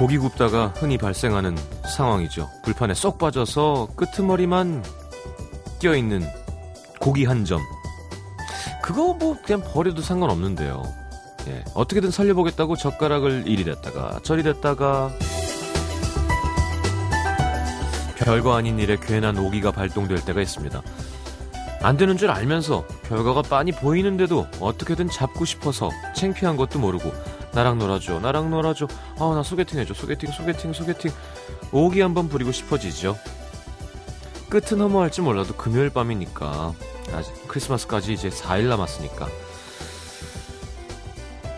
고기 굽다가 흔히 발생하는 상황이죠. 불판에 쏙 빠져서 끄트머리만 껴있는 고기 한 점. 그거 뭐 그냥 버려도 상관없는데요. 예, 어떻게든 살려보겠다고 젓가락을 이리 댔다가 저리 댔다가 별거 아닌 일에 괜한 오기가 발동될 때가 있습니다. 안 되는 줄 알면서 결과가 빤히 보이는데도 어떻게든 잡고 싶어서 창피한 것도 모르고 나랑 놀아줘 나랑 놀아줘. 아 나 소개팅 해줘 소개팅 소개팅 소개팅. 오기 한번 부리고 싶어지죠. 끝은 허무할지 몰라도 금요일 밤이니까. 아직 크리스마스까지 이제 4일 남았으니까.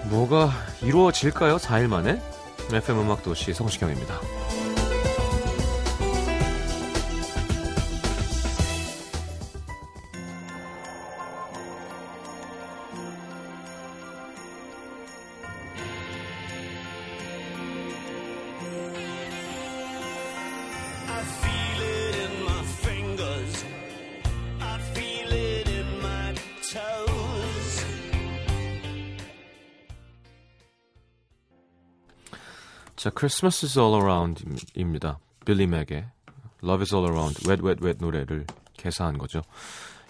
뭐가 이루어질까요? 4일 만에? FM 음악 도시 성시경입니다 자, Christmas is all around입니다. 빌리 맥의 Love is all around, Wet Wet Wet 노래를 개사한 거죠.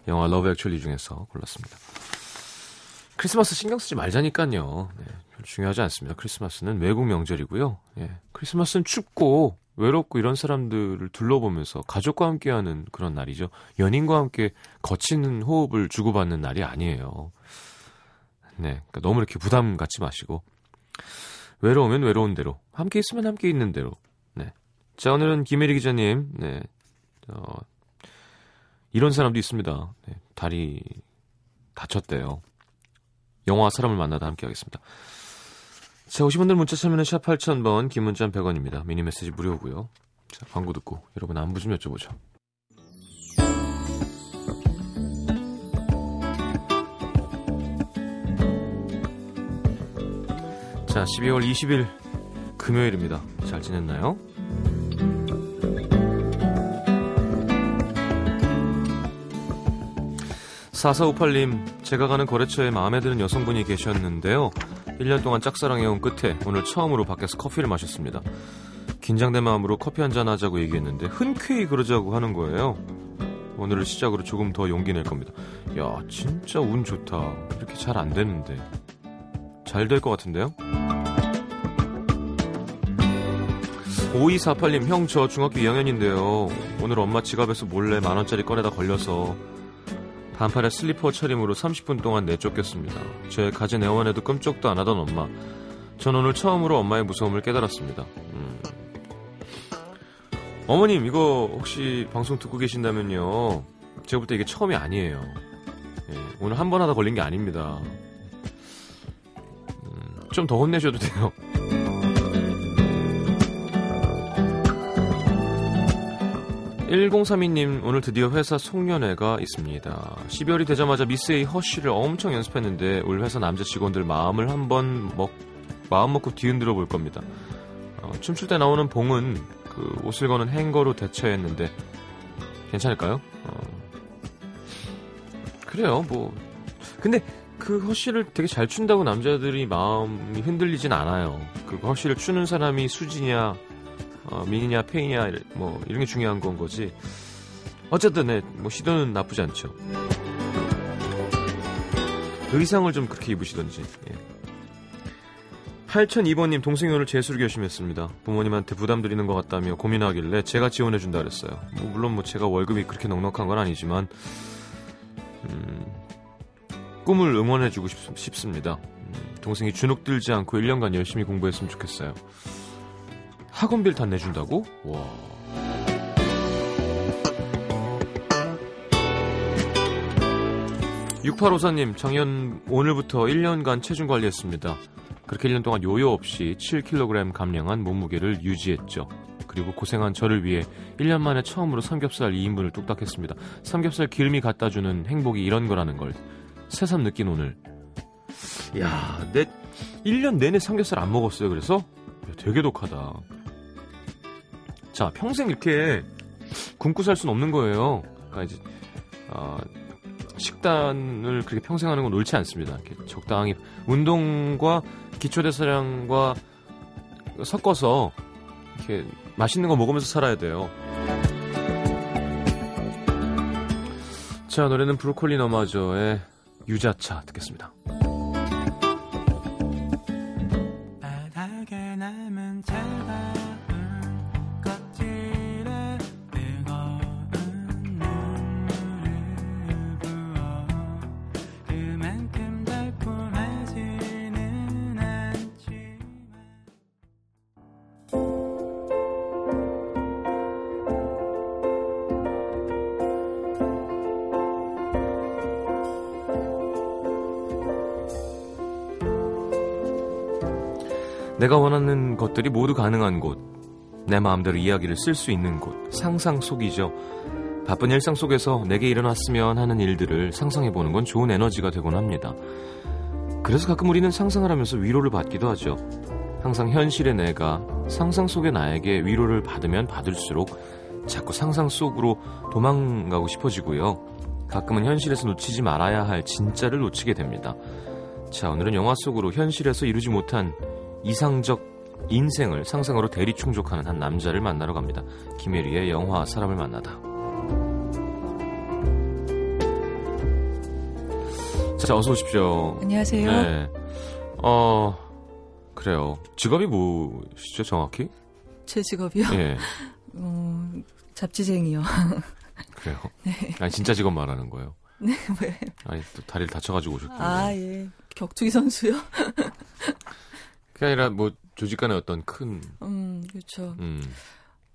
영화 Love Actually 중에서 골랐습니다. 크리스마스 신경 쓰지 말자니까요. 네, 별 중요하지 않습니다. 크리스마스는 외국 명절이고요. 예, 크리스마스는 춥고 외롭고 이런 사람들을 둘러보면서 가족과 함께하는 그런 날이죠. 연인과 함께 거친 호흡을 주고받는 날이 아니에요. 네, 그러니까 너무 이렇게 부담 갖지 마시고 외로우면 외로운 대로, 함께 있으면 함께 있는 대로. 네. 자, 오늘은 김혜리 기자님, 네. 어, 이런 사람도 있습니다. 네. 다리 다쳤대요. 영화 사람을 만나다 함께 하겠습니다. 자, 50원들 문자 참여는 샵 8000번, 긴 문자는 100원입니다. 미니 메시지 무료고요. 자, 광고 듣고 여러분 안부 좀 여쭤보죠. 자, 12월 20일 금요일입니다. 잘 지냈나요? 사사오팔님, 제가 가는 거래처에 마음에 드는 여성분이 계셨는데요. 1년 동안 짝사랑해온 끝에 오늘 처음으로 밖에서 커피를 마셨습니다. 긴장된 마음으로 커피 한잔 하자고 얘기했는데 흔쾌히 그러자고 하는 거예요. 오늘을 시작으로 조금 더 용기 낼 겁니다. 야, 진짜 운 좋다. 이렇게 잘 안 되는데. 잘 될 것 같은데요? 5248님, 형, 저 중학교 2학년인데요. 오늘 엄마 지갑에서 몰래 만원짜리 꺼내다 걸려서 반팔에 슬리퍼 차림으로 30분 동안 내쫓겼습니다. 제 가진 애원에도 끔찍도 안 하던 엄마. 전 오늘 처음으로 엄마의 무서움을 깨달았습니다. 음. 어머님, 이거 혹시 방송 듣고 계신다면요. 제가 볼 때 이게 처음이 아니에요. 예, 오늘 한 번 하다 걸린 게 아닙니다. 음, 좀더 혼내셔도 돼요. 1032님, 오늘 드디어 회사 송년회가 있습니다. 12월이 되자마자 A 허쉬를 엄청 연습했는데, 올 회사 남자 직원들 마음을 한번 먹, 마음 먹고 뒤흔들어 볼 겁니다. 어, 춤출 때 나오는 봉은 그 옷을 거는 행거로 대처했는데, 괜찮을까요? 어, 그래요, 뭐. 근데 그 허쉬를 되게 잘 춘다고 남자들이 마음이 흔들리진 않아요. 그 허쉬를 추는 사람이 수지냐, 어, 민이냐 페이냐 뭐 이런 게 중요한 건 거지. 어쨌든 네, 뭐 시도는 나쁘지 않죠. 의상을 좀 그렇게 입으시던지. 예. 8002번님 동생이 오늘 재수를 결심했습니다. 부모님한테 부담 드리는 것 같다며 고민하길래 제가 지원해 준다 그랬어요. 뭐 물론 뭐 제가 월급이 그렇게 넉넉한 건 아니지만 음, 꿈을 응원해 주고 싶, 습니다 음, 동생이 주눅 들지 않고 1년간 열심히 공부했으면 좋겠어요. 학원비를 다 내준다고? 와. 육팔오사님 작년 오늘부터 1년간 체중 관리했습니다. 그렇게 1년 동안 요요 없이 7kg 감량한 몸무게를 유지했죠. 그리고 고생한 저를 위해 1년 만에 처음으로 삼겹살 2인분을 뚝딱 했습니다. 삼겹살 기름이 갖다 주는 행복이 이런 거라는 걸 새삼 느낀 오늘. 야, 내 1년 내내 삼겹살 안 먹었어요. 그래서 되게 독하다. 자, 평생 이렇게 굶고 살 수는 없는 거예요. 그러니까 이제 어, 식단을 그렇게 평생 하는 건 옳지 않습니다. 적당히 운동과 기초대사량과 섞어서 이렇게 맛있는 거 먹으면서 살아야 돼요. 자, 노래는 브로콜리 너마저의 유자차 듣겠습니다. 가능한 곳, 내 마음대로 이야기를 쓸 수 있는 곳, 상상 속이죠. 바쁜 일상 속에서 내게 일어났으면 하는 일들을 상상해보는 건 좋은 에너지가 되곤 합니다. 그래서 가끔 우리는 상상을 하면서 위로를 받기도 하죠. 항상 현실의 내가 상상 속의 나에게 위로를 받으면 받을수록 자꾸 상상 속으로 도망가고 싶어지고요. 가끔은 현실에서 놓치지 말아야 할 진짜를 놓치게 됩니다. 자, 오늘은 영화 속으로 현실에서 이루지 못한 이상적 인생을 상상으로 대리 충족하는 한 남자를 만나러 갑니다. 김혜리의 영화 사람을 만나다. 자, 어서 오십시오. 안녕하세요. 네. 어, 그래요. 직업이 뭐시죠, 정확히? 제 직업이요? 예. 어, 잡지쟁이요. 그래요. 네. 아니, 진짜 직업 말하는 거예요. 네, 왜? 아니, 또 다리를 다쳐가지고 오셨길래. 아, 예. 격투기 선수요? 그게 아니라 뭐, 조직 간의 어떤 큰, 음, 그렇죠. 음,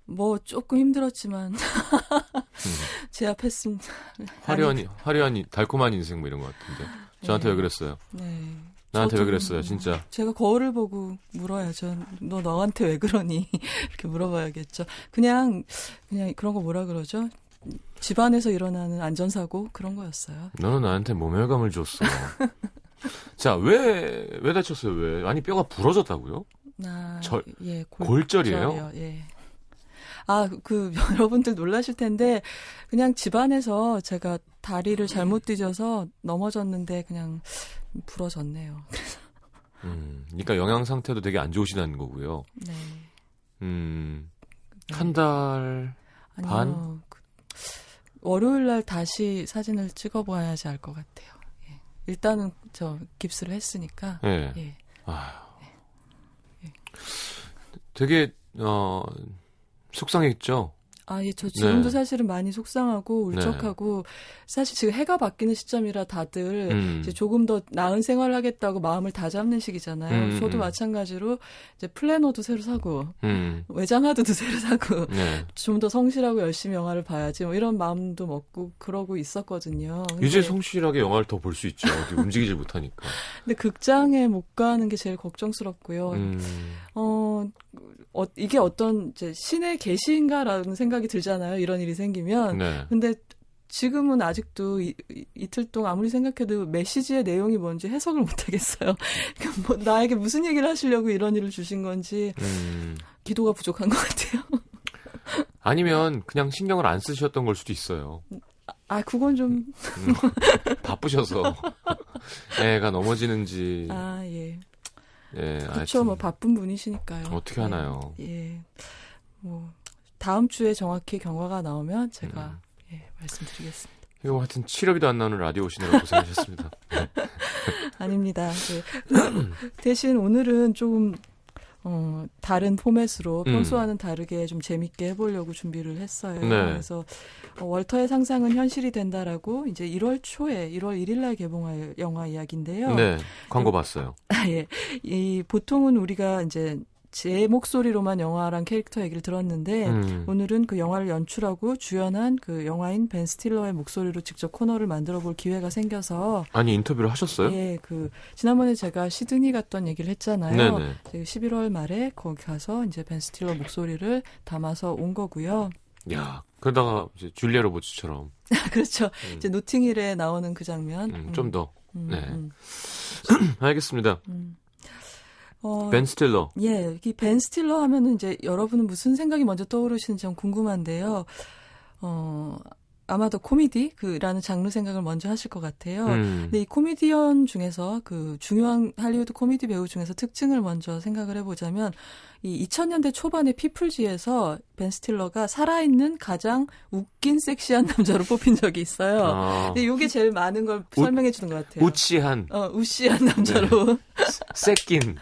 뭐 조금 힘들었지만 음. 제압했습니다. 화려한, 화려한, 달콤한 인생 뭐 이런 것 같은데. 저한테 네. 왜 그랬어요? 네. 나한테 왜 그랬어요, 음, 진짜? 제가 거울을 보고 물어야죠. 너 너한테 왜 그러니? 이렇게 물어봐야겠죠. 그냥 그냥 그런 거 뭐라 그러죠? 집안에서 일어나는 안전사고 그런 거였어요. 너는 나한테 모멸감을 줬어. 자, 왜, 왜 다쳤어요, 왜? 아니, 뼈가 부러졌다고요? 나 절- 예, 골 절이에요? 골절이요, 예. 아, 그 여러분들 놀라실 텐데 그냥 집안에서 제가 다리를 잘못 뒤져서 넘어졌는데 그냥 부러졌네요. 음, 그러니까 영양 상태도 되게 안 좋으시다는 거고요. 네. 음, 네. 한 달, 아니요. 반? 그, 월요일 날 다시 사진을 찍어봐야지 알 것 같아요. 예. 일단은 저 깁스를 했으니까. 예. 예. 아, 예. 되게, 어, 속상했죠? 아, 예, 저 지금도 네. 사실은 많이 속상하고 울적하고 사실 지금 해가 바뀌는 시점이라 다들 음, 이제 조금 더 나은 생활을 하겠다고 마음을 다잡는 시기잖아요. 음, 저도 음. 마찬가지로 이제 플래너도 새로 사고 음, 외장하드도 새로 사고 네. 좀더 성실하고 열심히 영화를 봐야지 뭐 이런 마음도 먹고 그러고 있었거든요. 이제 성실하게 영화를 더 볼 수 있죠. 움직이질 못하니까. 근데 극장에 못 가는 게 제일 걱정스럽고요. 음, 어, 어, 이게 어떤 이제 신의 계시인가라는 생각이 들잖아요. 이런 일이 생기면. 네. 근데 지금은 아직도 이, 틀 동안 아무리 생각해도 메시지의 내용이 뭔지 해석을 못 하겠어요. 그러니까 뭐 나에게 무슨 얘기를 하시려고 이런 일을 주신 건지 음, 기도가 부족한 것 같아요. 아니면 그냥 신경을 안 쓰셨던 걸 수도 있어요. 아, 그건 좀, 음, 바쁘셔서 애가 넘어지는지 아, 예. 예, 하여튼 뭐 바쁜 분이시니까요. 어떻게 예, 하나요? 예. 뭐, 다음 주에 정확히 경과가 나오면 제가, 음. 예, 말씀드리겠습니다. 이거 하여튼 치료비도 안 나오는 라디오 오시느라 고생하셨습니다. 아닙니다. 네. 대신 오늘은 조금 어, 다른 포맷으로 음. 평소와는 다르게 좀 재밌게 해보려고 준비를 했어요. 네. 그래서 어, 월터의 상상은 현실이 된다라고 이제 1월 초에 1월 1일날 개봉할 영화 이야기인데요. 네, 광고 봤어요. 예, 이 보통은 우리가 이제 제 목소리로만 영화랑 캐릭터 얘기를 들었는데 음, 오늘은 그 영화를 연출하고 주연한 그 영화인 벤 스틸러의 목소리로 직접 코너를 만들어 볼 기회가 생겨서 아니 인터뷰를 하셨어요? 예, 그 지난번에 제가 시드니 갔던 얘기를 했잖아요. 네네. 저희 11월 말에 거기 가서 이제 벤 스틸러 목소리를 담아서 온 거고요. 야, 그러다가 이제 줄리아 로버츠처럼 그렇죠. 음, 이제 노팅힐에 나오는 그 장면. 음, 좀 더. 음, 네. 음, 알겠습니다. 음. 어, 벤 스틸러. 예, 이 벤 스틸러 하면은 이제 여러분은 무슨 생각이 먼저 떠오르시는지 좀 궁금한데요. 어, 아마도 코미디 그라는 장르 생각을 먼저 하실 것 같아요. 음. 근데 이 코미디언 중에서 그 중요한 할리우드 코미디 배우 중에서 특징을 먼저 생각을 해보자면 이 2000년대 초반의 피플지에서 벤 스틸러가 살아있는 가장 웃긴 섹시한 남자로 뽑힌 적이 있어요. 아, 근데 이게 제일 많은 걸 설명해 주는 것 같아요. 우치한, 어, 우시한 남자로. 새낀,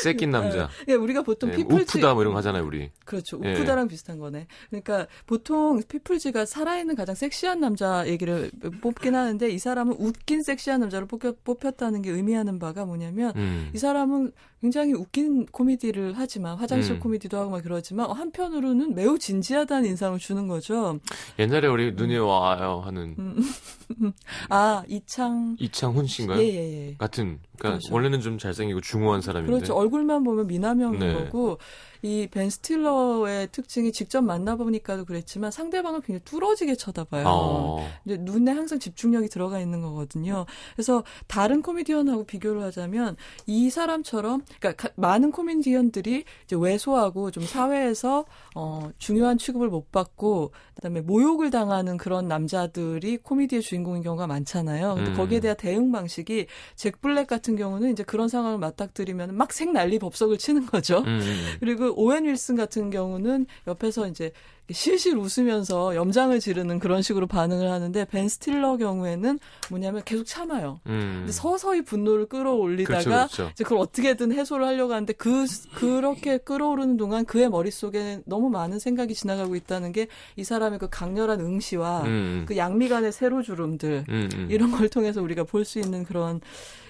새낀 남자. 예, 우리가 보통 네, 피플지 우프다 뭐 이런 거 하잖아요, 우리. 그렇죠. 예. 우프다랑 비슷한 거네. 그러니까 보통 피플지가 살 아있는 가장 섹시한 남자 얘기를 뽑긴 하는데 이 사람은 웃긴 섹시한 남자로 뽑혔, 뽑혔다는 게 의미하는 바가 뭐냐면 음. 이 사람은 굉장히 웃긴 코미디를 하지만 화장실 음. 코미디도 하고 막 그러지만 한편으로는 매우 진지하다는 인상을 주는 거죠. 옛날에 우리 눈이 와요 하는 음. 아 이창 이창훈 씨인가요? 예예 예. 같은, 그러니까 그렇죠. 원래는 좀 잘생기고 중후한 사람인데. 그렇죠. 얼굴만 보면 미남형인 네. 거고 이 벤 스틸러의 특징이 직접 만나보니까도 그랬지만 상대방을 굉장히 뚫어지게 쳐다봐요. 어. 이제 눈에 항상 집중력이 들어가 있는 거거든요. 그래서 다른 코미디언하고 비교를 하자면 이 사람처럼 그러니까 가- 많은 코미디언들이 이제 왜소하고 좀 사회에서 어 중요한 취급을 못 받고 그다음에 모욕을 당하는 그런 남자들이 코미디의 주인공인 경우가 많잖아요. 근데 음. 거기에 대한 대응 방식이 잭 블랙 같은 경우는 이제 그런 상황을 맞닥뜨리면 막 생 난리 법석을 치는 거죠. 음, 음. 그리고 오웬 윌슨 같은 경우는 옆에서 이제 실실 웃으면서 염장을 지르는 그런 식으로 반응을 하는데 벤 스틸러 경우에는 뭐냐면 계속 참아요. 음. 근데 서서히 분노를 끌어올리다가 그렇죠, 그렇죠. 이제 그걸 어떻게든 해소를 하려고 하는데 그 그렇게 끌어오르는 동안 그의 머릿속에 너무 많은 생각이 지나가고 있다는 게 이 사람의 그 강렬한 응시와 음, 그 양미간의 세로주름들 음, 음. 이런 걸 통해서 우리가 볼 수 있는 그런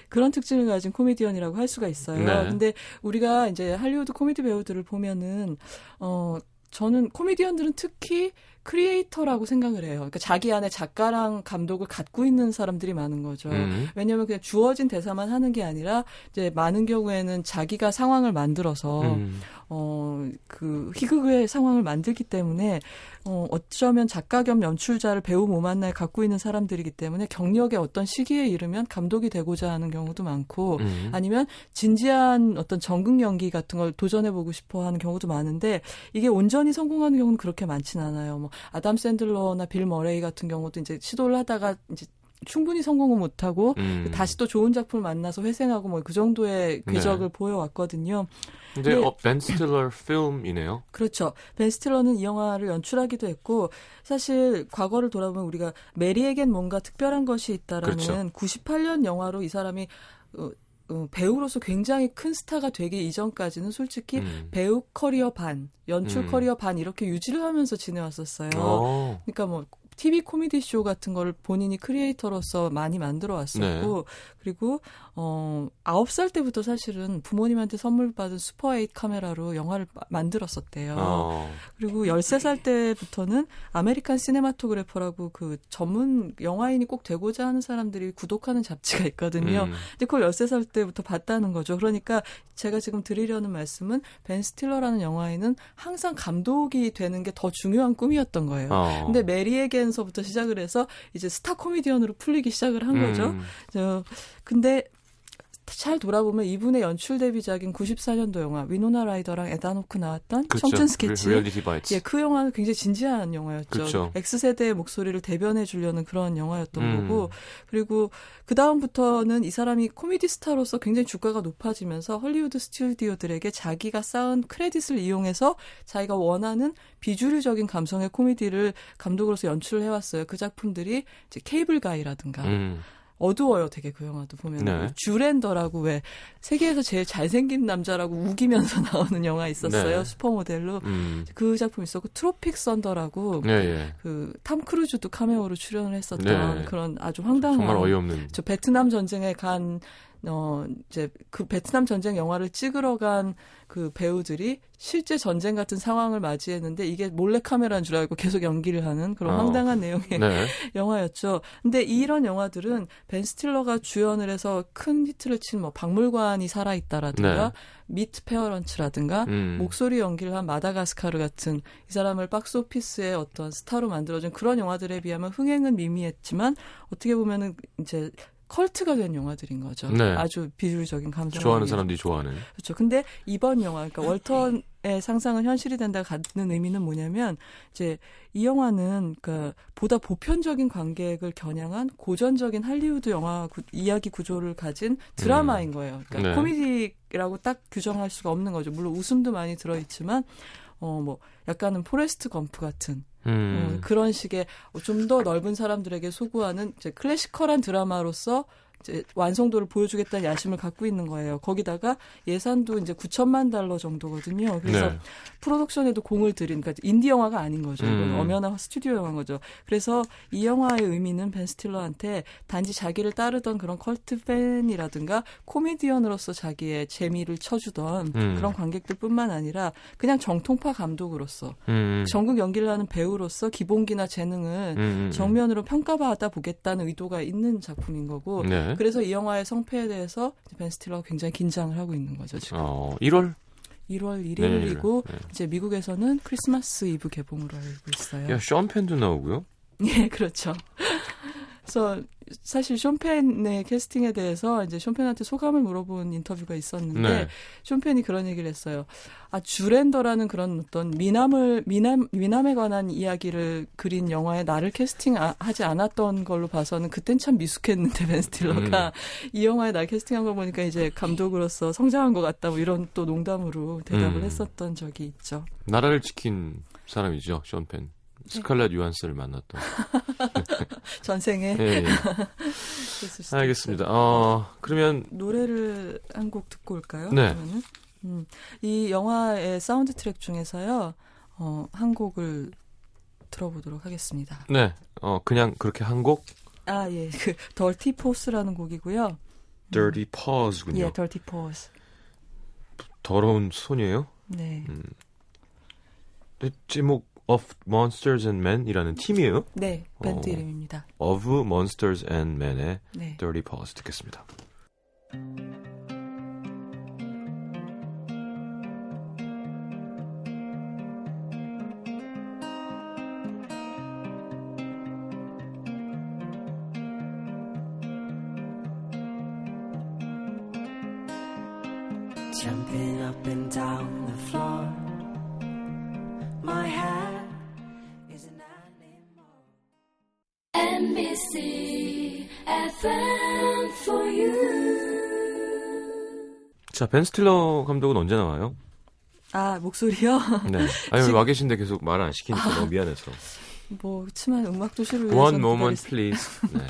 그런 특징을 가진 코미디언이라고 할 수가 있어요. 네. 근데 우리가 이제 할리우드 코미디 배우들을 보면은 어 저는 코미디언들은 특히 크리에이터라고 생각을 해요. 그러니까 자기 안에 작가랑 감독을 갖고 있는 사람들이 많은 거죠. 음. 왜냐하면 그냥 주어진 대사만 하는 게 아니라 이제 많은 경우에는 자기가 상황을 만들어서 음. 어, 그, 희극의 상황을 만들기 때문에, 어, 어쩌면 작가 겸 연출자를 배우 몸 하나에 갖고 있는 사람들이기 때문에 경력의 어떤 시기에 이르면 감독이 되고자 하는 경우도 많고, 음. 아니면 진지한 어떤 정극 연기 같은 걸 도전해 보고 싶어 하는 경우도 많은데, 이게 온전히 성공하는 경우는 그렇게 많진 않아요. 뭐, 아담 샌들러나 빌 머레이 같은 경우도 이제 시도를 하다가 이제 충분히 성공을 못하고, 음. 다시 또 좋은 작품을 만나서 회생하고 뭐 그 정도의 네. 궤적을 보여왔거든요. 근데 네. 어, 벤 스틸러 필름이네요. 그렇죠. 벤 스틸러는 이 영화를 연출하기도 했고 사실 과거를 돌아보면 우리가 메리에겐 뭔가 특별한 것이 있다라는 그렇죠. 98년 영화로 이 사람이 어, 어, 배우로서 굉장히 큰 스타가 되기 이전까지는 솔직히 음. 배우 커리어 반, 연출 음. 커리어 반 이렇게 유지를 하면서 지내왔었어요. 어. 그러니까 뭐 TV 코미디 쇼 같은 거를 본인이 크리에이터로서 많이 만들어 왔었고 네. 그리고 어 9살 때부터 사실은 부모님한테 선물 받은 슈퍼 8 카메라로 영화를 마- 만들었었대요. 어. 그리고 13살 때부터는 American Cinematographer라고 그 전문 영화인이 꼭 되고자 하는 사람들이 구독하는 잡지가 있거든요. 음. 근데 그걸 13살 때부터 봤다는 거죠. 그러니까 제가 지금 드리려는 말씀은 벤 스틸러라는 영화인은 항상 감독이 되는 게 더 중요한 꿈이었던 거예요. 어. 근데 메리에겐서부터 시작을 해서 이제 스타 코미디언으로 풀리기 시작을 한 거죠. 음. 저 근데 잘 돌아보면 이분의 연출 데뷔작인 94년도 영화 위노나 라이더랑 에단 호크 나왔던 그렇죠. 청춘 스케치. 예, 그 영화는 굉장히 진지한 영화였죠. 그렇죠. X세대의 목소리를 대변해 주려는 그런 영화였던 음. 거고 그리고 그 다음부터는 이 사람이 코미디 스타로서 굉장히 주가가 높아지면서 헐리우드 스튜디오들에게 자기가 쌓은 크레딧을 이용해서 자기가 원하는 비주류적인 감성의 코미디를 감독으로서 연출을 해왔어요. 그 작품들이 이제 케이블 가이라든가 음. 어두워요, 되게 그 영화도 보면 네. 주랜더라고 왜 세계에서 제일 잘생긴 남자라고 우기면서 나오는 영화 있었어요, 네. 슈퍼모델로 음. 그 작품 있었고 트로픽 썬더라고 예, 예. 그 탐 크루즈도 카메오로 출연을 했었던 네. 그런 아주 황당한 정말 어이없는. 저 베트남 전쟁에 간 어, 이제 그 베트남 전쟁 영화를 찍으러 간 그 배우들이 실제 전쟁 같은 상황을 맞이했는데 이게 몰래 카메라인 줄 알고 계속 연기를 하는 그런 어. 황당한 내용의 네. 영화였죠. 근데 이런 영화들은 벤 스틸러가 주연을 해서 큰 히트를 친 뭐 박물관이 살아 있다라든가 네. 미트 페어런츠라든가 음. 목소리 연기를 한 마다가스카르 같은 이 사람을 박스 오피스의 어떤 스타로 만들어준 그런 영화들에 비하면 흥행은 미미했지만 어떻게 보면은 이제 컬트가 된 영화들인 거죠. 네. 아주 비주류적인 감성. 좋아하는 사람들이 좋아하는. 그렇죠. 근데 이번 영화, 그러니까 월터의 상상은 현실이 된다 갖는 의미는 뭐냐면 이제 이 영화는 그러니까 보다 보편적인 관객을 겨냥한 고전적인 할리우드 영화 구, 이야기 구조를 가진 드라마인 거예요. 그러니까 네. 코미디라고 딱 규정할 수가 없는 거죠. 물론 웃음도 많이 들어 있지만 어 뭐 약간은 포레스트 검프 같은 어, 음. 그런 식의 좀 더 넓은 사람들에게 소구하는 이제 classical한 드라마로서 이제 완성도를 보여주겠다는 야심을 갖고 있는 거예요. 거기다가 예산도 이제 9천만 달러 정도거든요. 그래서 네. 프로덕션에도 공을 들인, 그러니까 인디 영화가 아닌 거죠. 음. 엄연한 스튜디오 영화인 거죠. 그래서 이 영화의 의미는 벤 스틸러한테 단지 자기를 따르던 그런 컬트 팬이라든가 코미디언으로서 자기의 재미를 쳐주던 음. 그런 관객들뿐만 아니라 그냥 정통파 감독으로서 음. 전국 연기를 하는 배우로서 기본기나 재능을 음, 음, 음. 정면으로 평가받아 보겠다는 의도가 있는 작품인 거고 네. 그래서 이 영화의 성패에 대해서 벤 스틸러가 굉장히 긴장을 하고 있는 거죠 지금 어, 1월? 1월 네, 1일이고 네. 이제 미국에서는 크리스마스 이브 개봉으로 알고 있어요. 야, 션펜도 나오고요. 예, 그렇죠. 그래서 사실 쇼펜의 캐스팅에 대해서 이제 쇼펜한테 소감을 물어본 인터뷰가 있었는데 네. 쇼펜이 그런 얘기를 했어요. 아 주랜더라는 그런 어떤 미남을 미남 미남에 관한 이야기를 그린 영화에 나를 캐스팅하지 않았던 걸로 봐서는 그땐 참 미숙했는데 벤 스틸러가 음. 이 영화에 날 캐스팅한 거 보니까 이제 감독으로서 성장한 것 같다 뭐 이런 또 농담으로 대답을 음. 했었던 적이 있죠. 나라를 지킨 사람이죠, 션펜. 스칼렛 유한스를 만났던. 전생에 예, 예. 알겠습니다. 어, 그러면 노래를 한 곡 듣고 올까요? 네. 그러면은? 음, 이 영화의 사운드 트랙 중에서요, 어, 한 곡을 들어보도록 하겠습니다. 네, 어, 그냥 그렇게 한 곡 아, 예. 그, Dirty Paws라는 곡이고요. Dirty Paws군요. 예, Dirty Paws. 더러운 손이에요. 네. 음. 제목 Of Monsters and Men이라는 팀이에요. 네, 밴드 어. 이름입니다. Of Monsters and Men의 네. Dirty Paws 듣겠습니다. 자, 벤 스틸러 감독은 언제 나와요? 아, 목소리요? 네. 아니, 지금- 와 계신데 계속 말 안 시키니까 너무 미안해서. 뭐, 그렇지만 음악 도시를 위해서 One moment, please. 네.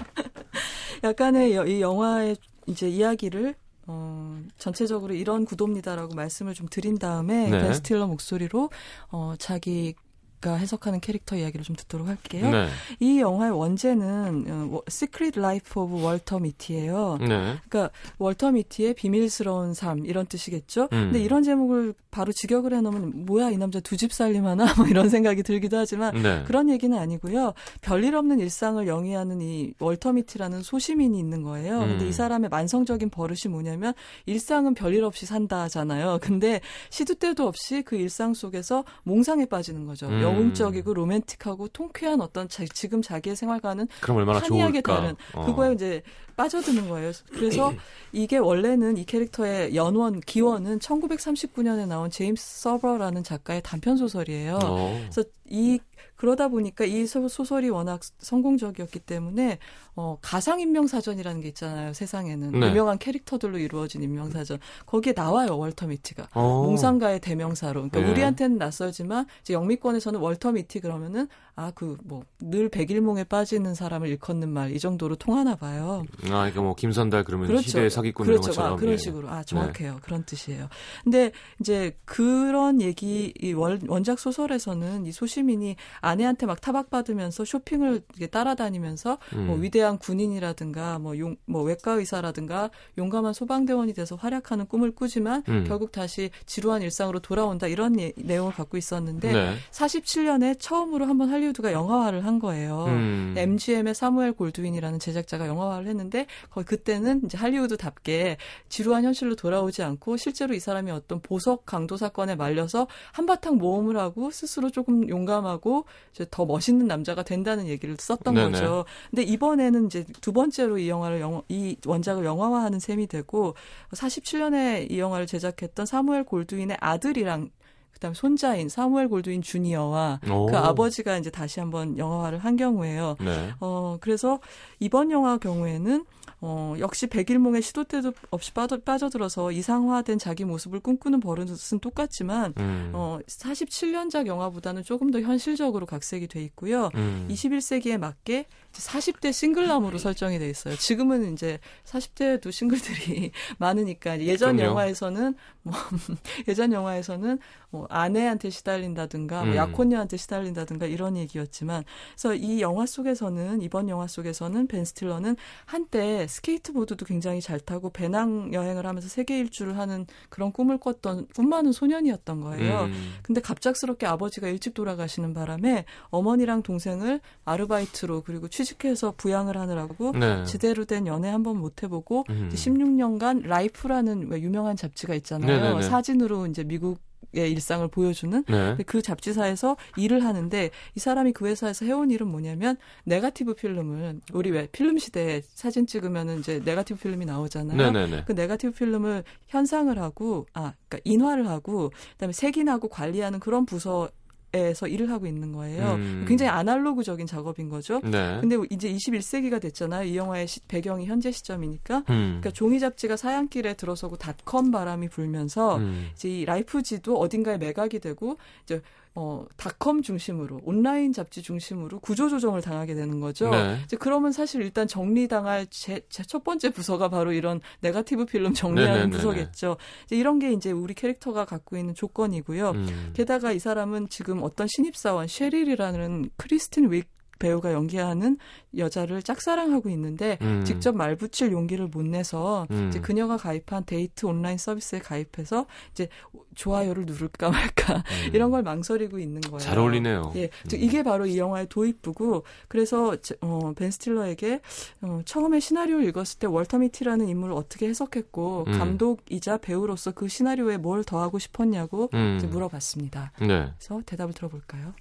약간의 여- 이 영화의 이제 이야기를 어, 전체적으로 이런 구도입니다라고 말씀을 좀 드린 다음에 네. 벤 스틸러 목소리로 어, 자기 가 해석하는 캐릭터 이야기를 좀 듣도록 할게요. 네. 이 영화의 원제는 Secret Life of Walter Mitty예요. 네. 그러니까 월터 미티의 비밀스러운 삶 이런 뜻이겠죠. 음. 근데 이런 제목을 바로 직역을 해 놓으면 뭐야 이 남자 두 집 살림하나 뭐 이런 생각이 들기도 하지만 네. 그런 얘기는 아니고요. 별일 없는 일상을 영위하는 이 월터 미티라는 소시민이 있는 거예요. 음. 근데 이 사람의 만성적인 버릇이 뭐냐면 일상은 별일 없이 산다잖아요. 근데 시도 때도 없이 그 일상 속에서 몽상에 빠지는 거죠. 음. 영웅적이고 로맨틱하고 통쾌한 어떤 자- 지금 자기의 생활과는 그럼 얼마나 한이하게 좋을까. 다른 어. 그거에 이제 빠져드는 거예요. 그래서 이게 원래는 이 캐릭터의 연원 기원은 1939년에 나온 제임스 서버라는 작가의 단편 소설이에요. 어. 그래서 이 그러다 보니까 이 소- 소설이 워낙 성공적이었기 때문에 어 가상 인명 사전이라는 게 있잖아요. 세상에는 네. 유명한 캐릭터들로 이루어진 인명 사전 거기에 나와요 월터 미티가 어. 몽상가의 대명사로. 그러니까 네. 우리한테는 낯설지만 이제 영미권에서는 월터 미티 그러면은 아 그 뭐 늘 백일몽에 빠지는 사람을 일컫는 말 이 정도로 통하나 봐요. 아, 그러니까 뭐 김선달 그러면 그렇죠. 시대의 사기꾼 그렇죠. 이런 것처럼. 아, 그런 예. 식으로. 아, 정확해요. 그런 뜻이에요. 근데 이제 그런 얘기, 이 원, 원작 소설에서는 이 소시민이 아내한테 막 타박받으면서 쇼핑을 이렇게 따라다니면서 음. 뭐 위대한 군인이라든가 뭐 용, 뭐 외과 의사라든가 용감한 소방대원이 돼서 활약하는 꿈을 꾸지만 음. 결국 다시 지루한 일상으로 돌아온다 이런 예- 내용을 갖고 있었는데 네. 47년에 처음으로 한번 할리우드가 영화화를 한 거예요. 음. MGM의 사무엘 골드윈이라는 제작자가 영화화를 했는데 거의 그때는 이제 할리우드답게 지루한 현실로 돌아오지 않고 실제로 이 사람이 어떤 보석 강도 사건에 말려서 한바탕 모험을 하고 스스로 조금 용감하고 더 멋있는 남자가 된다는 얘기를 썼던 네네. 거죠. 근데 이번에는 이제 두 번째로 이 영화를 영화, 이 원작을 영화화하는 셈이 되고 47년에 이 영화를 제작했던 사무엘 골드윈의 아들이랑 그다음 에 손자인 사무엘 골드윈 주니어와 오. 그 아버지가 이제 다시 한번 영화화를 한 경우에요. 네. 어, 그래서 이번 영화 경우에는 어, 역시 백일몽의 시도 때도 없이 빠져, 빠져들어서 이상화된 자기 모습을 꿈꾸는 버릇은 똑같지만 음. 어, 47년작 영화보다는 조금 더 현실적으로 각색이 돼 있고요. 음. 21세기에 맞게 이제 40대 싱글남으로 설정이 돼 있어요. 지금은 이제 40대도 싱글들이 많으니까 예전 그럼요. 영화에서는 뭐 예전 영화에서는 뭐 아내한테 시달린다든가 뭐 음. 약혼녀한테 시달린다든가 이런 얘기였지만 그래서 이 영화 속에서는 이번 영화 속에서는 벤 스틸러는 한때 스케이트보드도 굉장히 잘 타고 배낭 여행을 하면서 세계 일주를 하는 그런 꿈을 꿨던 꿈 많은 소년이었던 거예요. 음. 근데 갑작스럽게 아버지가 일찍 돌아가시는 바람에 어머니랑 동생을 아르바이트로 그리고 취직해서 부양을 하느라고 네. 제대로 된 연애 한 번 못 해보고 음. 이제 16년간 라이프라는 왜 유명한 잡지가 있잖아요. 네네네. 사진으로 이제 미국 의 일상을 보여주는 네. 그 잡지사에서 일을 하는데 이 사람이 그 회사에서 해온 일은 뭐냐면 네가티브 필름을 우리 왜 필름 시대에 사진 찍으면은 이제 네가티브 필름이 나오잖아요. 네네네. 그 네가티브 필름을 현상을 하고 아 그러니까 인화를 하고 그다음에 색인하고 관리하는 그런 부서 에서 일을 하고 있는 거예요. 음. 굉장히 아날로그적인 작업인 거죠. 네. 근데 이제 21세기가 됐잖아요. 이 영화의 시- 배경이 현재 시점이니까. 음. 그러니까 종이 잡지가 사양길에 들어서고 닷컴 바람이 불면서 음. 이제 이 라이프지도 어딘가에 매각이 되고 이제 어 닷컴 중심으로 온라인 잡지 중심으로 구조 조정을 당하게 되는 거죠. 네. 이제 그러면 사실 일단 정리당할 제 첫 번째 부서가 바로 이런 네가티브 필름 정리하는 네네네네. 부서겠죠. 이제 이런 게 이제 우리 캐릭터가 갖고 있는 조건이고요. 음. 게다가 이 사람은 지금 어떤 신입 사원 셰릴이라는 크리스틴 윅 배우가 연기하는 여자를 짝사랑하고 있는데 음. 직접 말 붙일 용기를 못 내서 음. 이제 그녀가 가입한 데이트 온라인 서비스에 가입해서 이제 좋아요를 누를까 말까 음. 이런 걸 망설이고 있는 거예요. 잘 어울리네요. 예, 음. 즉 이게 바로 이 영화의 도입부고 그래서 제- 어, 벤 스틸러에게 어, 처음에 시나리오를 읽었을 때 월터 미티라는 인물을 어떻게 해석했고 음. 감독이자 배우로서 그 시나리오에 뭘 더하고 싶었냐고 음. 이제 물어봤습니다. 네. 그래서 대답을 들어볼까요?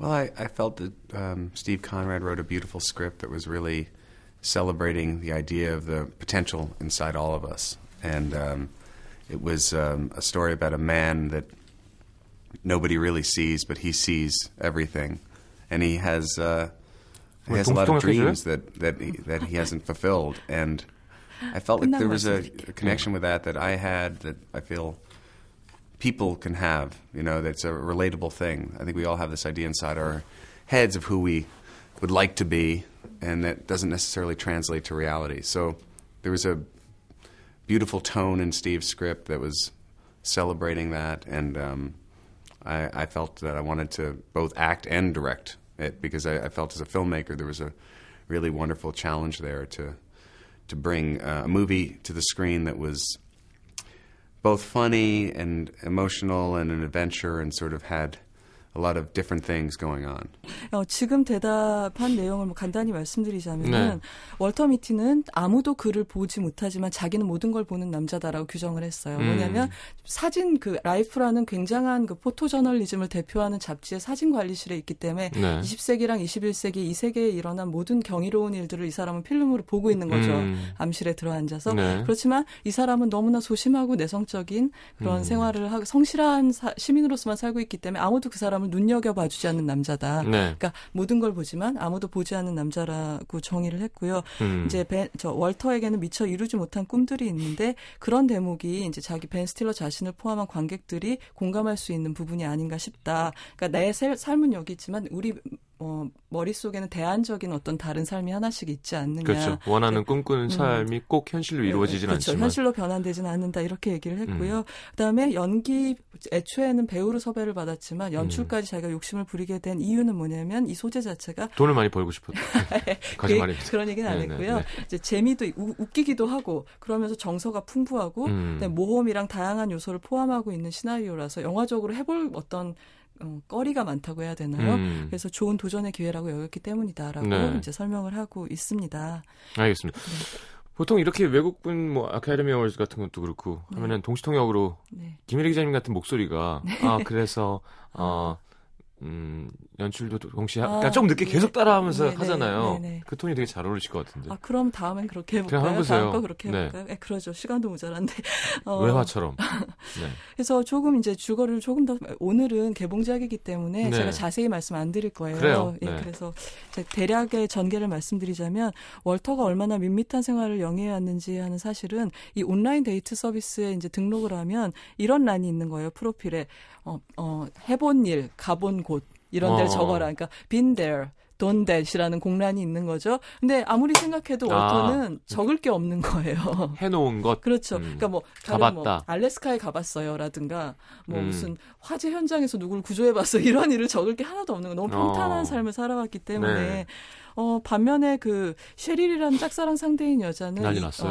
Well, I, I felt that um, Steve Conrad wrote a beautiful script that was really celebrating the idea of the potential inside all of us. And um, it was um, a story about a man that nobody really sees, but he sees everything. And he has, uh, he has a lot of don't- don't dreams that, that, he, that he hasn't fulfilled. And I felt like there was a, a connection with that that I had that I feel people can have. You know, that's a relatable thing. I think we all have this idea inside our heads of who we would like to be, and that doesn't necessarily translate to reality. So there was a beautiful tone in Steve's script that was celebrating that, and um, I, I felt that I wanted to both act and direct it because I, I felt as a filmmaker there was a really wonderful challenge there to to bring uh, a movie to the screen that was both funny and emotional and an adventure and sort of had a lot of different things going on. 어, 지금 대답한 내용을 뭐 간단히 말씀드리자면 네. 은 월터 미티는 아무도 그를 보지 못하지만 자기는 모든 걸 보는 남자다라고 규정을 했어요. 음. 뭐냐면 사진 그 라이프라는 굉장한 그 포토 저널리즘을 대표하는 잡지의 사진 관리실에 있기 때문에 네. 20세기랑 21세기 이 세계에 일어난 모든 경이로운 일들을 이 사람은 필름으로 보고 있는 거죠. 음. 암실에 들어앉아서 네. 그렇지만 이 사람은 너무나 소심하고 내성적인 그런 음. 생활을 하고 성실한 사- 시민으로서만 살고 있기 때문에 아무도 그 사람 을 눈여겨봐 주지 않는 남자다. 네. 그러니까 모든 걸 보지만 아무도 보지 않는 남자라고 정의를 했고요. 음. 이제 벤, 저 월터에게는 미처 이루지 못한 꿈들이 있는데 그런 대목이 이제 자기 벤 스틸러 자신을 포함한 관객들이 공감할 수 있는 부분이 아닌가 싶다. 그러니까 내 셀- 삶은 여기 있지만 우리 어, 머릿속에는 대안적인 어떤 다른 삶이 하나씩 있지 않느냐. 그렇죠. 원하는 꿈꾸는 음. 삶이 꼭 현실로 이루어지진 그렇죠. 않지만. 현실로 변환되지는 않는다 이렇게 얘기를 음. 했고요. 그다음에 연기 애초에는 배우로 섭외를 받았지만 연출까지 음. 자기가 욕심을 부리게 된 이유는 뭐냐면 이 소재 자체가 돈을 많이 벌고 싶었다. 그, 그런 얘기는 안 네, 네, 했고요. 네. 이제 재미도 우- 웃기기도 하고 그러면서 정서가 풍부하고 음. 모험이랑 다양한 요소를 포함하고 있는 시나리오라서 영화적으로 해볼 어떤 어, 거리가 많다고 해야 되나요? 음. 그래서 좋은 도전의 기회라고 여겼기 때문이다라고 네. 이제 설명을 하고 있습니다. 알겠습니다. 보통 이렇게 외국분 뭐 아카데미 어워즈 같은 것도 그렇고 하면은 동시통역으로 네. 김일희 기자님 같은 목소리가 아 그래서 어 음, 연출도 동시에 하- 아, 그러니까 좀 늦게 네. 계속 따라하면서 네네, 하잖아요. 네네. 그 톤이 되게 잘 어울리실 것 같은데. 아, 그럼 다음엔 그렇게 그냥 해볼까요? 해보세요. 다음 거 그렇게 네. 해볼까요? 네, 그러죠. 시간도 모자란데. 어, 외화처럼. 네. 그래서 조금 이제 주거를 조금 더 오늘은 개봉작이기 때문에 네. 제가 자세히 말씀 안 드릴 거예요. 그래요. 예, 네. 그래서 대략의 전개를 말씀드리자면 월터가 얼마나 밋밋한 생활을 영위해 왔는지 하는 사실은 이 온라인 데이트 서비스에 이제 등록을 하면 이런 란이 있는 거예요. 프로필에 어, 어, 해본 일, 가본 곳 이런 데를 어. 적어라. 그러니까 been there. Done that이라는 공란이 있는 거죠. 근데 아무리 생각해도 아. 월터는 적을 게 없는 거예요. 해놓은 것. 그렇죠. 음. 그러니까 뭐뭐 가봤다. 알래스카에 가봤어요라든가 뭐 음. 무슨 화재 현장에서 누구를 구조해봤어 이런 일을 적을 게 하나도 없는 거 너무 평탄한 어. 삶을 살아왔기 때문에 네. 어 반면에 그 셰릴이라는 짝사랑 상대인 여자는?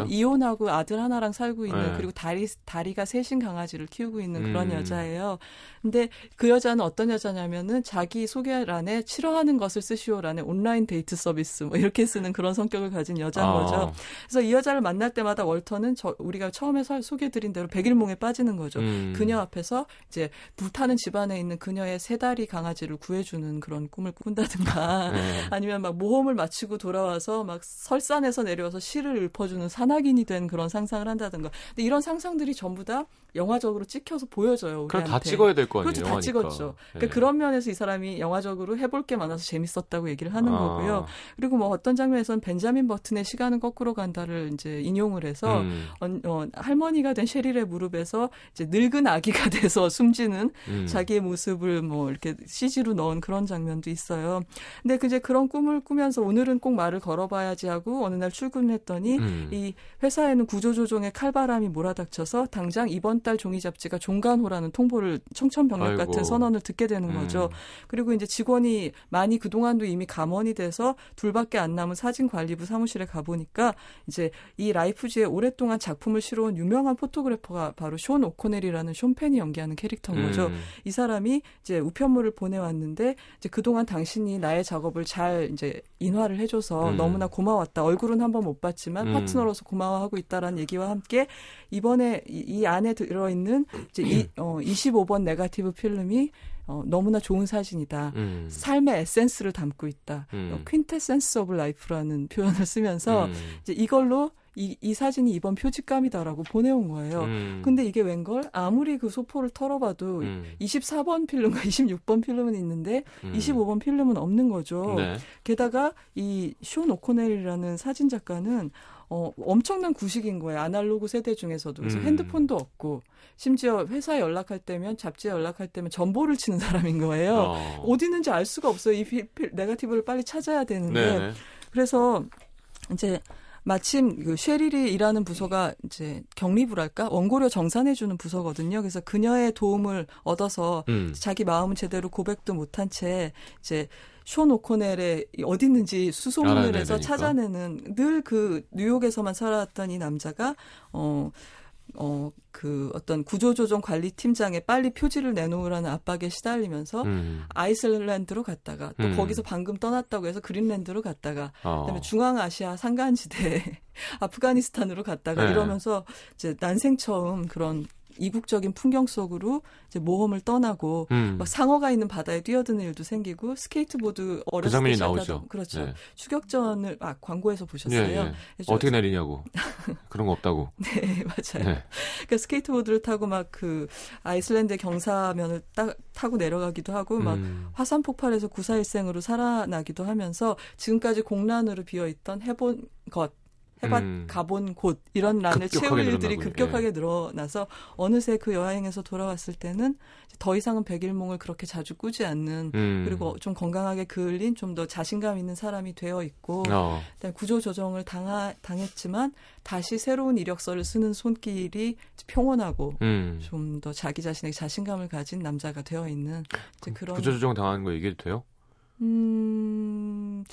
어, 이혼하고 아들 하나랑 살고 있는 네. 그리고 다리 다리가 셋인 강아지를 키우고 있는 그런 음. 여자예요. 근데 그 여자는 어떤 여자냐면은 자기 소개란에 싫어하는 것을 쓰시오란에 온라인 데이트 서비스 뭐 이렇게 쓰는 그런 성격을 가진 여자인 아. 거죠. 그래서 이 여자를 만날 때마다 월터는 저, 우리가 처음에 서- 소개드린 대로 백일몽에 빠지는 거죠. 음. 그녀 앞에서 이제 불타는 집안에 있는 그녀의 세 다리 강아지를 구해주는 그런 꿈을 꾼다든가 네. 아니면 막 모 험을 마치고 돌아와서 막 설산에서 내려와서 시를 읊어주는 산악인이 된 그런 상상을 한다든가. 근데 이런 상상들이 전부 다 영화적으로 찍혀서 보여져요. 그럼 우리한테. 다 찍어야 될 거 아니에요. 그렇죠, 다 영화니까. 찍었죠. 그러니까 네. 그런 면에서 이 사람이 영화적으로 해볼 게 많아서 재밌었다고 얘기를 하는 아. 거고요. 그리고 뭐 어떤 장면에서는 벤자민 버튼의 시간은 거꾸로 간다를 이제 인용을 해서 음. 어, 어, 할머니가 된 셰릴의 무릎에서 이제 늙은 아기가 돼서 숨지는 음. 자기의 모습을 뭐 이렇게 CG로 넣은 그런 장면도 있어요. 근데 그 이제 그런 꿈을 꾸면 서 오늘은 꼭 말을 걸어봐야지 하고 어느 날 출근했더니 음. 이 회사에는 구조조정의 칼바람이 몰아닥쳐서 당장 이번 달 종이 잡지가 종간호라는 통보를 청천벽력 아이고. 같은 선언을 듣게 되는 음. 거죠. 그리고 이제 직원이 많이 그동안도 이미 감원이 돼서 둘밖에 안 남은 사진관리부 사무실에 가보니까 이제 이 라이프지에 오랫동안 작품을 실어온 유명한 photographer가 바로 숀 오코넬이라는 숀 펜이 연기하는 캐릭터인 거죠. 음. 이 사람이 이제 우편물을 보내왔는데 이제 그동안 당신이 나의 작업을 잘 이제 인화를 해줘서 음. 너무나 고마웠다. 얼굴은 한번 못 봤지만 음. 파트너로서 고마워하고 있다라는 얘기와 함께 이번에 이, 이 안에 들어있는 이제 이, 어, 25번 네가티브 필름이 어, 너무나 좋은 사진이다. 음. 삶의 에센스를 담고 있다. 음. 어, quintessence of life라는 표현을 쓰면서 음. 이제 이걸로 이, 이 사진이 이번 표지감이다라고 보내온 거예요. 음. 근데 이게 웬걸? 아무리 그 소포를 털어봐도 음. 24번 필름과 26번 필름은 있는데 음. 25번 필름은 없는 거죠. 네. 게다가 이 숀 오코넬이라는 사진 작가는 어, 엄청난 구식인 거예요. 아날로그 세대 중에서도. 그래서 음. 핸드폰도 없고, 심지어 회사에 연락할 때면, 잡지에 연락할 때면 전보를 치는 사람인 거예요. 어. 어. 디 있는지 알 수가 없어요. 이 피, 피, 네가티브를 빨리 찾아야 되는데. 네. 그래서 이제 마침 그 쉐릴이 일하는 부서가 이제 격리부랄까 원고료 정산해주는 부서거든요. 그래서 그녀의 도움을 얻어서 음. 자기 마음은 제대로 고백도 못한 채 이제 쇼 오코넬의 어디 있는지 수소문을 해서 되니까. 찾아내는 늘 그 뉴욕에서만 살아왔던 이 남자가 어. 어, 그 어떤 구조조정 관리 팀장에 빨리 표지를 내놓으라는 압박에 시달리면서 음. 아이슬란드로 갔다가 또 음. 거기서 방금 떠났다고 해서 그린랜드로 갔다가 어. 그다음에 중앙아시아 산간지대 아프가니스탄으로 갔다가 네. 이러면서 이제 난생 처음 그런 이국적인 풍경 속으로 이제 모험을 떠나고 음. 막 상어가 있는 바다에 뛰어드는 일도 생기고 스케이트보드 어렸을 그 장면이 때 나오죠. 그렇죠. 네. 추격전을 아 광고에서 예, 보셨어요? 예. 그래서- 어떻게 내리냐고. 그런 거 없다고. 네 맞아요. 네. 그러니까 스케이트보드를 타고 막 그 아이슬란드 경사면을 따, 타고 내려가기도 하고 막 음. 화산 폭발에서 구사일생으로 살아나기도 하면서 지금까지 공란으로 비어 있던 해본 것, 해봤 음. 가본 곳 이런 란을 채울 일들이. 급격하게 늘어나서 어느새 그 여행에서 돌아왔을 때는 더 이상은 백일몽을 그렇게 자주 꾸지 않는 음. 그리고 좀 건강하게 그을린 좀 더 자신감 있는 사람이 되어 있고 어. 구조 조정을 당하, 당했지만 다시 새로운 이력서를 쓰는 손길이 평온하고 음. 좀더 자기 자신에게 자신감을 가진 남자가 되어 있는 이제 그런 구조 조정 당하는 거 얘기해도 돼요? 음,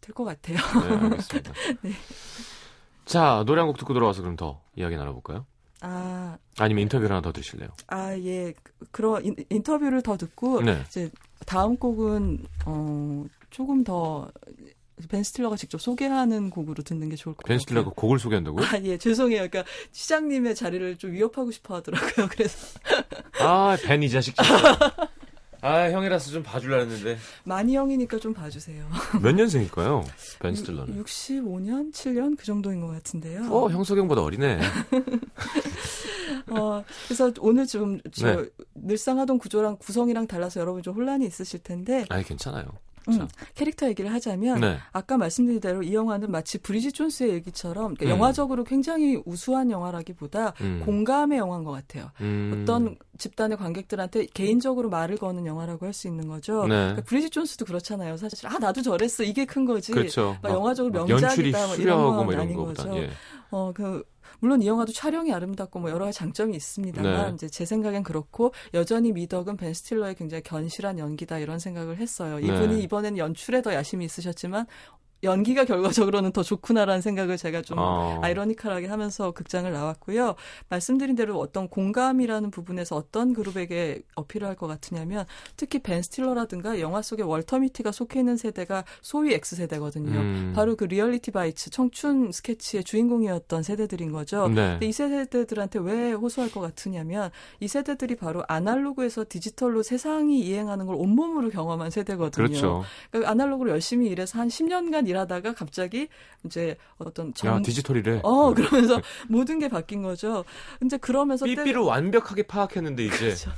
될 것 같아요. 네, 알겠습니다. 자, 노래 한 곡 듣고 들어와서 그럼 더 이야기 나눠볼까요? 아, 아니면 인터뷰를 하나 더 드실래요? 아, 예. 그- 그런 인, 인터뷰를 더 듣고, 네. 이제 다음 곡은, 어, 조금 더, 벤 스틸러가 직접 소개하는 곡으로 듣는 게 좋을 것벤 같아요. 스틸러가 곡을 소개한다고요? 아, 예, 죄송해요. 그러니까 시장님의 자리를 좀 위협하고 싶어 하더라고요. 그래서. 아, 벤 이 자식 진짜. 아 형이라서 좀 봐줄라 했는데 많이 형이니까 좀 봐주세요. 몇 년생일까요? 벤 스틸러는. 65년, 7년 그 정도인 것 같은데요. 어 형석영보다 어리네. 어, 그래서 오늘 좀저 네. 늘상 하던 구조랑 구성이랑 달라서 여러분 좀 혼란이 있으실 텐데 아니 괜찮아요. 음, 자, 캐릭터 얘기를 하자면 네. 아까 말씀드린 대로 이 영화는 마치 브리짓 존스의 얘기처럼 그러니까 음. 영화적으로 굉장히 우수한 영화라기보다 음. 공감의 영화인 것 같아요. 음. 어떤 집단의 관객들한테 개인적으로 말을 거는 영화라고 할 수 있는 거죠. 네. 그러니까 브리짓 존스도 그렇잖아요. 사실 아 나도 저랬어 이게 큰 거지. 그렇죠. 막 영화적으로 막 명작이다 뭐 이런 건 뭐 이런 아닌. 거죠. 예. 어, 그, 물론 이 영화도 촬영이 아름답고 뭐 여러 가지 장점이 있습니다만, 네. 이제 제 생각엔 그렇고, 여전히 미덕은 벤 스틸러의 굉장히 견실한 연기다 이런 생각을 했어요. 이분이 네. 이번에는 연출에 더 야심이 있으셨지만, 연기가 결과적으로는 더 좋구나라는 생각을 제가 좀 어. 아이러니컬하게 하면서 극장을 나왔고요. 말씀드린 대로 어떤 공감이라는 부분에서 어떤 그룹에게 어필을 할 것 같으냐면 특히 벤 스틸러라든가 영화 속에 월터 미티가 속해 있는 세대가 소위 X세대거든요. 음. 바로 그 Reality Bites 청춘 스케치의 주인공이었던 세대들인 거죠. 네. 근데 이 세대들한테 왜 호소할 것 같으냐면 이 세대들이 바로 아날로그에서 디지털로 세상이 이행하는 걸 온몸으로 경험한 세대거든요. 그렇죠. 그러니까 아날로그로 열심히 일해서 한 10년간 일하다가 갑자기 이제 어떤 정... 야 디지털이래. 어 그러면서 모든 게 바뀐 거죠. 근데 그러면서 때- 삐삐를 완벽하게 파악했는데 이제 그렇죠.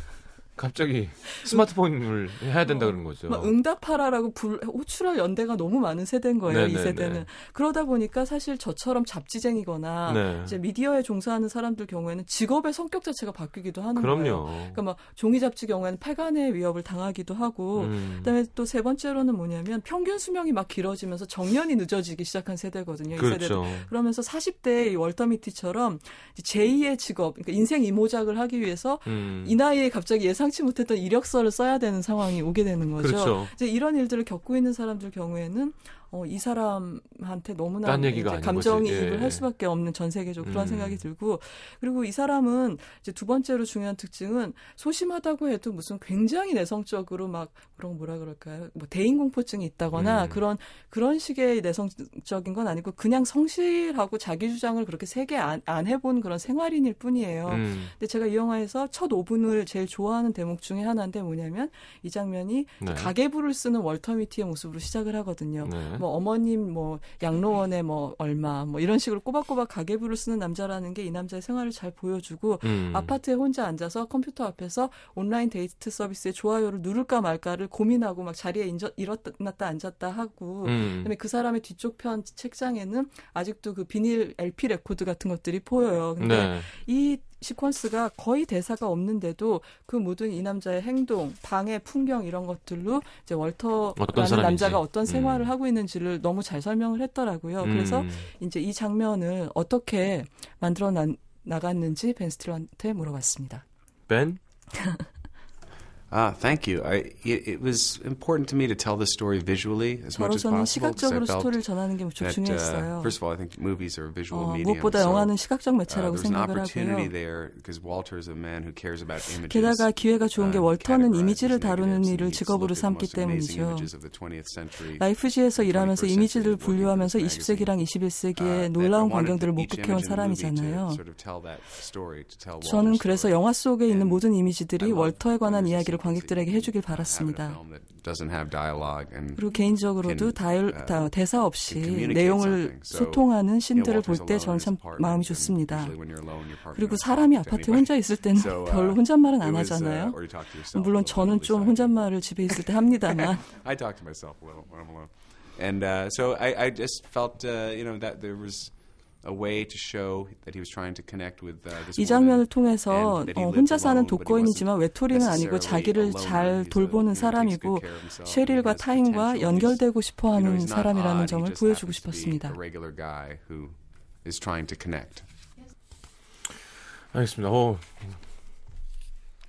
갑자기 스마트폰을 해야 된다 그런 거죠. 막 응답하라라고 불, 호출할 연대가 너무 많은 세대인 거예요. 이 네네네. 세대는. 그러다 보니까 사실 저처럼 잡지쟁이거나 네. 이제 미디어에 종사하는 사람들 경우에는 직업의 성격 자체가 바뀌기도 하는 거예요. 그럼요. 그러니까 막 종이 잡지 경우에는 폐간의 위협을 당하기도 하고 음. 그다음에 또 세 번째로는 뭐냐면 평균 수명이 막 길어지면서 정년이 늦어지기 시작한 세대거든요. 이 세대들. 그렇죠. 그러면서 40대 이 월터 미티처럼 제2의 직업, 그러니까 인생 이모작을 하기 위해서 음. 이 나이에 갑자기 예상 치 못했던 이력서를 써야 되는 상황이 오게 되는 거죠. 그렇죠. 이제 이런 일들을 겪고 있는 사람들 경우에는 어, 이 사람한테 너무나 감정이입을. 예. 할 수밖에 없는 전 세계적으로 그런 음. 생각이 들고 그리고 이 사람은 이제 두 번째로 중요한 특징은 소심하다고 해도 무슨 굉장히 내성적으로 막 그런 뭐라 그럴까요? 뭐 대인 공포증이 있다거나 음. 그런 그런 식의 내성적인 건 아니고 그냥 성실하고 자기 주장을 그렇게 세게 안, 안 해본 그런 생활인일 뿐이에요. 음. 근데 제가 이 영화에서 첫 5분을 제일 좋아하는 대목 중에 하나인데 뭐냐면 이 장면이 네. 가계부를 쓰는 월터 미티의 모습으로 시작을 하거든요. 네. 뭐 어머님 뭐 양로원에 뭐 얼마 뭐 이런 식으로 꼬박꼬박 가계부를 쓰는 남자라는 게 이 남자의 생활을 잘 보여주고 음. 아파트에 혼자 앉아서 컴퓨터 앞에서 온라인 데이트 서비스에 좋아요를 누를까 말까를 고민하고 막 자리에 인저, 일어났다 앉았다 하고 음. 그다음에 그 사람의 뒤쪽 편 책장에는 아직도 그 비닐 LP 레코드 같은 것들이 보여요. 근데 네. 이 시퀀스가 거의 대사가 없는데도 그 모든 이 남자의 행동, 방의 풍경 이런 것들로 이제 월터라는. 남자가 어떤 생활을 음. 하고 있는지를 너무 잘 설명을 했더라고요. 그래서 음. 이제 이 장면을 어떻게 만들어 나, 나갔는지 벤 스틸러한테 물어봤습니다. 벤? Ah, thank you. I, it, it was important to me to tell the story visually as much as possible. 시각적으로 스토리를 전하는 게 무척 that, uh, 중요했어요. first of all, I think movies are a visual 어, medium. 무엇보다 so, 영화는 시각적 uh, 매체라고 there's an 생각을 opportunity 하고요. there because Walter is a man who cares about images. 게다가 기회가 좋은 게 uh, 월터는 이미지를 다루는 일을 직업으로 삼기 때문이죠. images of the 20th century. 라이프지에서 일하면서 21st 이미지를 분류하면서 working for this 20세기랑 magazine. 21세기의 Uh, that 놀라운 광경들을 목격해온 사람이잖아요. 저는 그래서. 영화 속에 있는 모든 이미지들이 월터에 관한 이야기를 관객들에게 해주길 바랐습니다. 그리고 개인적으로도 다일, uh, 다, 대사 없이 내용을 소통하는 신들을 볼 때 저는 참 마음이 좋습니다. 그리고 사람이 anybody. 혼자 있을 때는 uh, 별로 혼잣말은 안 uh, 하잖아요. 물론 저는 좀. 혼잣말을 집에 있을 때 합니다만. And uh, so I, I just felt, uh, you know, that there was 이. 장면을 통해서 and that he 어, 혼자 사는 독거인이지만 외톨이는 아니고 자기를. 잘 돌보는 사람이고 has 타인과 연결되고 싶어하는 사람이라는 점을 보여주고 싶었습니다. A regular guy who is trying to connect. 알겠습니다. 어.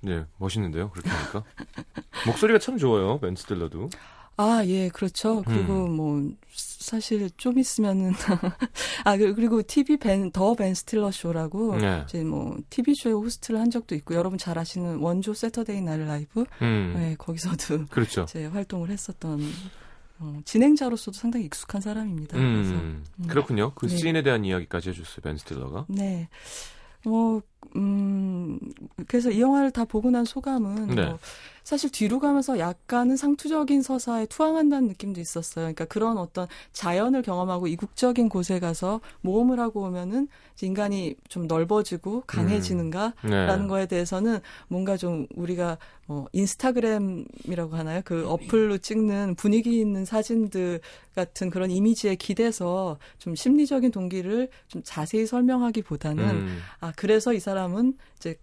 네, 멋있는데요. 그렇게 하니까. 목소리가 참 좋아요. 벤 스틸러도. 아, 예, 그렇죠. 그리고 음. 뭐 사실 좀 있으면은 아 그- 그리고 TV 벤 The Ben Stiller Show라고 네. 이제 뭐 TV 쇼에 호스트를 한 적도 있고 여러분 잘 아시는 원조 Saturday Night Live 음. 네, 거기서도 그렇죠. 제 활동을 했었던 어, 진행자로서도 상당히 익숙한 사람입니다. 그래서 음. 그렇군요. 그 네. 씬에 대한 이야기까지 해줬어요. 벤 스틸러가. 네. 뭐, 음, 그래서 이 영화를 다 보고 난 소감은 네. 뭐 사실 뒤로 가면서 약간은 상투적인 서사에 투항한다는 느낌도 있었어요. 그러니까 그런 어떤 자연을 경험하고 이국적인 곳에 가서 모험을 하고 오면은 인간이 좀 넓어지고 강해지는가라는 네. 거에 대해서는 뭔가 좀 우리가 뭐 인스타그램이라고 하나요? 그 어플로 찍는 분위기 있는 사진들 같은 그런 이미지에 기대서 좀 심리적인 동기를 좀 자세히 설명하기보다는 음. 아 그래서 이 사람은 이제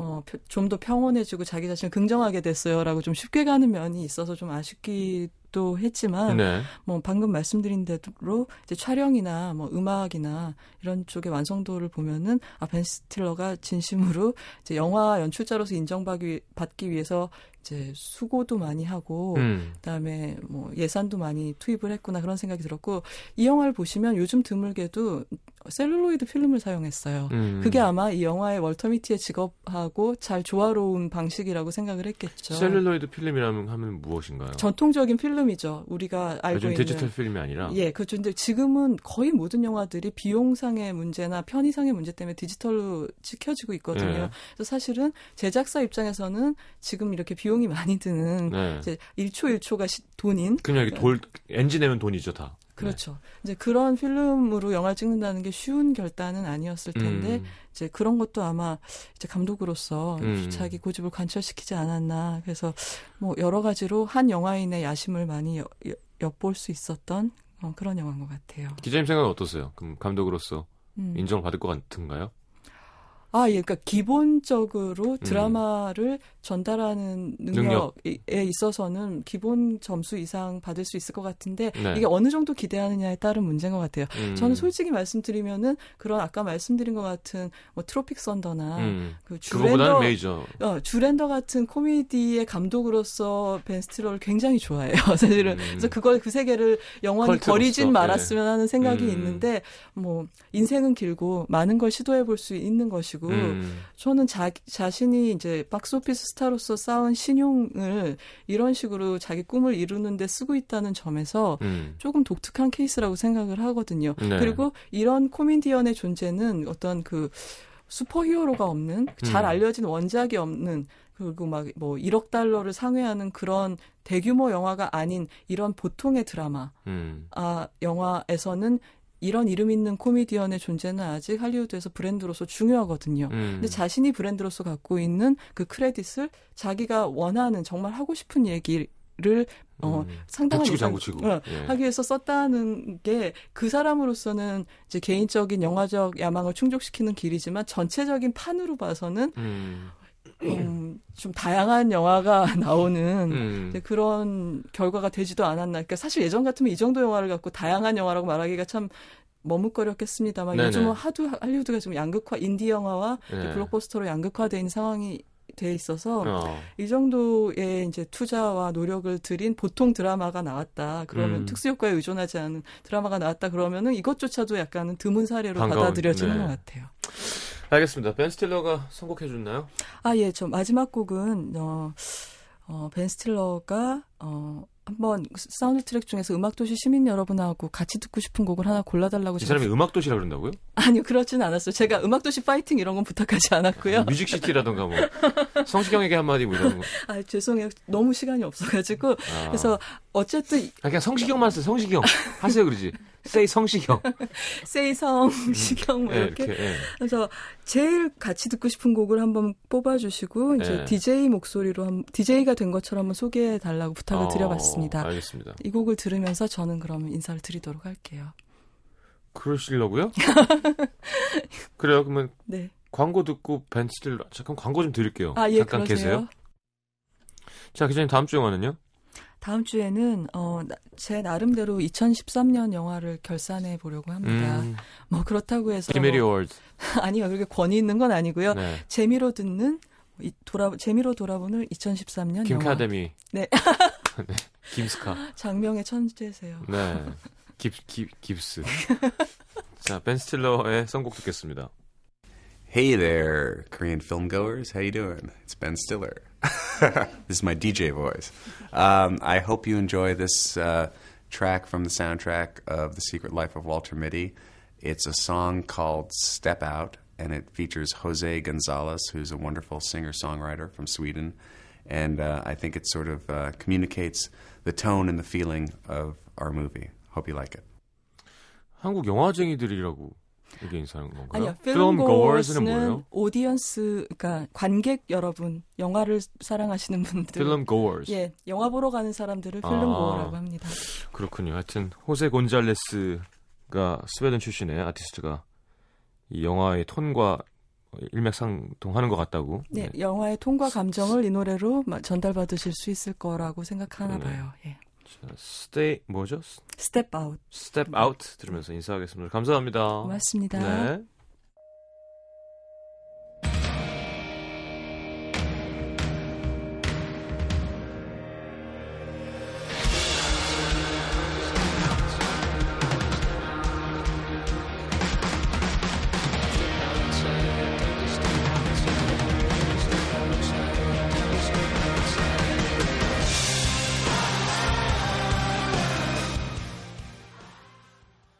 어, 좀 더 평온해지고 자기 자신을 긍정하게 됐어요라고 좀 쉽게 가는 면이 있어서 좀 아쉽기도 했지만 네. 뭐 방금 말씀드린 대로 이제 촬영이나 뭐 음악이나 이런 쪽의 완성도를 보면은 아벤 스틸러가 진심으로 이제 영화 연출자로서 인정받기 받기 위해서 이제 수고도 많이 하고 음. 그다음에 뭐 예산도 많이 투입을 했구나 그런 생각이 들었고 이 영화를 보시면 요즘 드물게도 셀룰로이드 필름을 사용했어요. 음. 그게 아마 이 영화의 월터 미티의 직업하고 잘 조화로운 방식이라고 생각을 했겠죠. 셀룰로이드 필름이라면 하면 무엇인가요? 전통적인 필름이죠. 우리가 알고 요즘 있는 디지털 필름이 아니라 예, 그렇죠. 근데 지금은 거의 모든 영화들이 비용상의 문제나 편의상의 문제 때문에 디지털로 찍혀지고 있거든요. 예. 그래서 사실은 제작사 입장에서는 지금 이렇게 비용이 많이 드는 네. 이제 1초 1초가 돈인 그냥 돌 엔진 내면 돈이죠 다. 그렇죠. 이제 그런 필름으로 영화를 찍는다는 게 쉬운 결단은 아니었을 네. 텐데 음. 이제 그런 것도 아마 이제 감독으로서 음. 자기 고집을 관철시키지 않았나. 그래서 뭐 여러 가지로 한 영화인의 야심을 많이 여- 여- 엿볼 수 있었던 어, 그런 영화인 것 같아요. 기자님 생각은 어떠세요? 그럼 감독으로서 음. 인정을 받을 것 같은가요? 아, 예, 그러니까 기본적으로 드라마를 전달하는 능력에 있어서는 기본 점수 이상 받을 수 있을 것 같은데 네. 이게 어느 정도 기대하느냐에 따른 문제인 것 같아요. 음. 저는 솔직히 말씀드리면은 그런 아까 말씀드린 것 같은 뭐 트로픽 썬더나 음. 그 주랜더. 어, 주랜더 같은 코미디의 감독으로서 벤 스틸러를 굉장히 좋아해요. 사실은 음. 그래서 그걸 그 세계를 영원히 버리진 말았으면 하는 생각이 음. 있는데 뭐 인생은 길고 많은 걸 시도해 볼 수 있는 것이고 음. 저는 자, 자신이 이제 박스오피스 스타로서 쌓은 신용을 이런 식으로 자기 꿈을 이루는데 쓰고 있다는 점에서 음. 조금 독특한 케이스라고 생각을 하거든요. 네. 그리고 이런 코미디언의 존재는 어떤 그 슈퍼히어로가 없는 잘 음. 알려진 원작이 없는 그리고 막 뭐 1억 달러를 상회하는 그런 대규모 영화가 아닌 이런 보통의 드라마 음. 아 영화에서는 이런 이름 있는 코미디언의 존재는 아직 할리우드에서 브랜드로서 중요하거든요. 음. 근데 자신이 브랜드로서 갖고 있는 그 크레딧을 자기가 원하는 정말 하고 싶은 얘기를 어 음. 상당한 이상-. 어, 예. 하기 위해서 썼다는 게 그 사람으로서는 이제 개인적인 영화적 야망을 충족시키는 길이지만 전체적인 판으로 봐서는 음. 음, 좀 다양한 영화가 나오는 음. 그런 결과가 되지도 않았나. 그러니까 사실 예전 같으면 이 정도 영화를 갖고 다양한 영화라고 말하기가 참 머뭇거렸겠습니다만 네네. 요즘은 하도 할리우드가 좀 양극화, 인디 영화와 예. 블록버스터로 있는 상황이 돼 있어서 어. 이 정도의 이제 투자와 노력을 들인 보통 드라마가 나왔다. 그러면 음. 특수 효과에 의존하지 않은 드라마가 나왔다. 그러면은 이것조차도 약간은 드문 사례로 반가운, 받아들여지는 네. 것 같아요. 알겠습니다. 벤 스틸러가 선곡해 줬나요? 아, 예, 저 마지막 곡은 어, 어, 벤 스틸러가 어, 한번 사운드 트랙 중에서 음악도시 시민 여러분하고 같이 듣고 싶은 곡을 하나 골라달라고 이 사람이 음악 도시라 그런다고요? 아니요 그렇지는 않았어요. 제가 음악도시 파이팅 이런 건 부탁하지 않았고요. 뮤직시티라던가 뭐 성시경에게 한마디 뭐 이런 거. 아 죄송해요. 너무 시간이 없어가지고 아. 그래서 어쨌든 아, 그냥 성시경만 하세요. 성시경 하세요 그러지. 세이 성시경. 세이 성 시경 뭐 예, 이렇게 이렇게. 예. 그래서 제일 같이 듣고 싶은 곡을 한번 뽑아주시고 이제 네. DJ 목소리로 한 DJ가 된 것처럼 한번 소개해 달라고 부탁을 어, 드려봤습니다. 알겠습니다. 이 곡을 들으면서 저는 그러면 인사를 드리도록 할게요. 그러시려고요? 그래요. 그러면 네. 광고 듣고 벤 스틸러 잠깐 광고 좀 드릴게요. 아, 예, 잠깐 그러세요. 계세요. 자, 기자님 다음 주 영화는요? 다음 주에는 어, 나- 제 나름대로 2013년 영화를 결산해 보려고 합니다. 음, 뭐 그렇다고 해서 뭐, award. 아니요, 그렇게 권위 있는 건 아니고요. 네. 재미로 듣는 이, 돌아 재미로 돌아보는 2013년 영화. 김카데미. 네. 네. 김스카. 장명의 천재세요. 네. 깁, 깁, 깁스. 자, 벤 스틸러의 선곡 듣겠습니다. Hey there, Korean film goers. How you doing? It's Ben Stiller. this is my DJ voice. Um, I hope you enjoy this uh, track from the soundtrack of The Secret Life of Walter Mitty. It's a song called Step Out, and it features Jose Gonzalez, who's a wonderful singer-songwriter from Sweden. and uh, I think it sort of uh, communicates the tone and the feeling of our movie. Hope you like it. 한국 영화쟁이들이라고 이게 인사하는 건가요? 아니요, film goers는 뭐예요? Audience, 그러니까 관객 여러분, 영화를 사랑하시는 분들, Film goers. 예, 영화 보러 가는 사람들을 아. film goer라고 합니다. 그렇군요. 하여튼 호세 곤잘레스가 스웨덴 출신의 아티스트가 이 영화의 톤과 일맥상통하는 것 같다고. 네, 영화의 톤과 감정을 이 노래로 마- 전달받으실 수 있을 거라고 생각하나 그러네. 봐요. 예. 자, stay 뭐죠? Step out. Step out 들으면서 인사하겠습니다. 감사합니다. 고맙습니다. 네.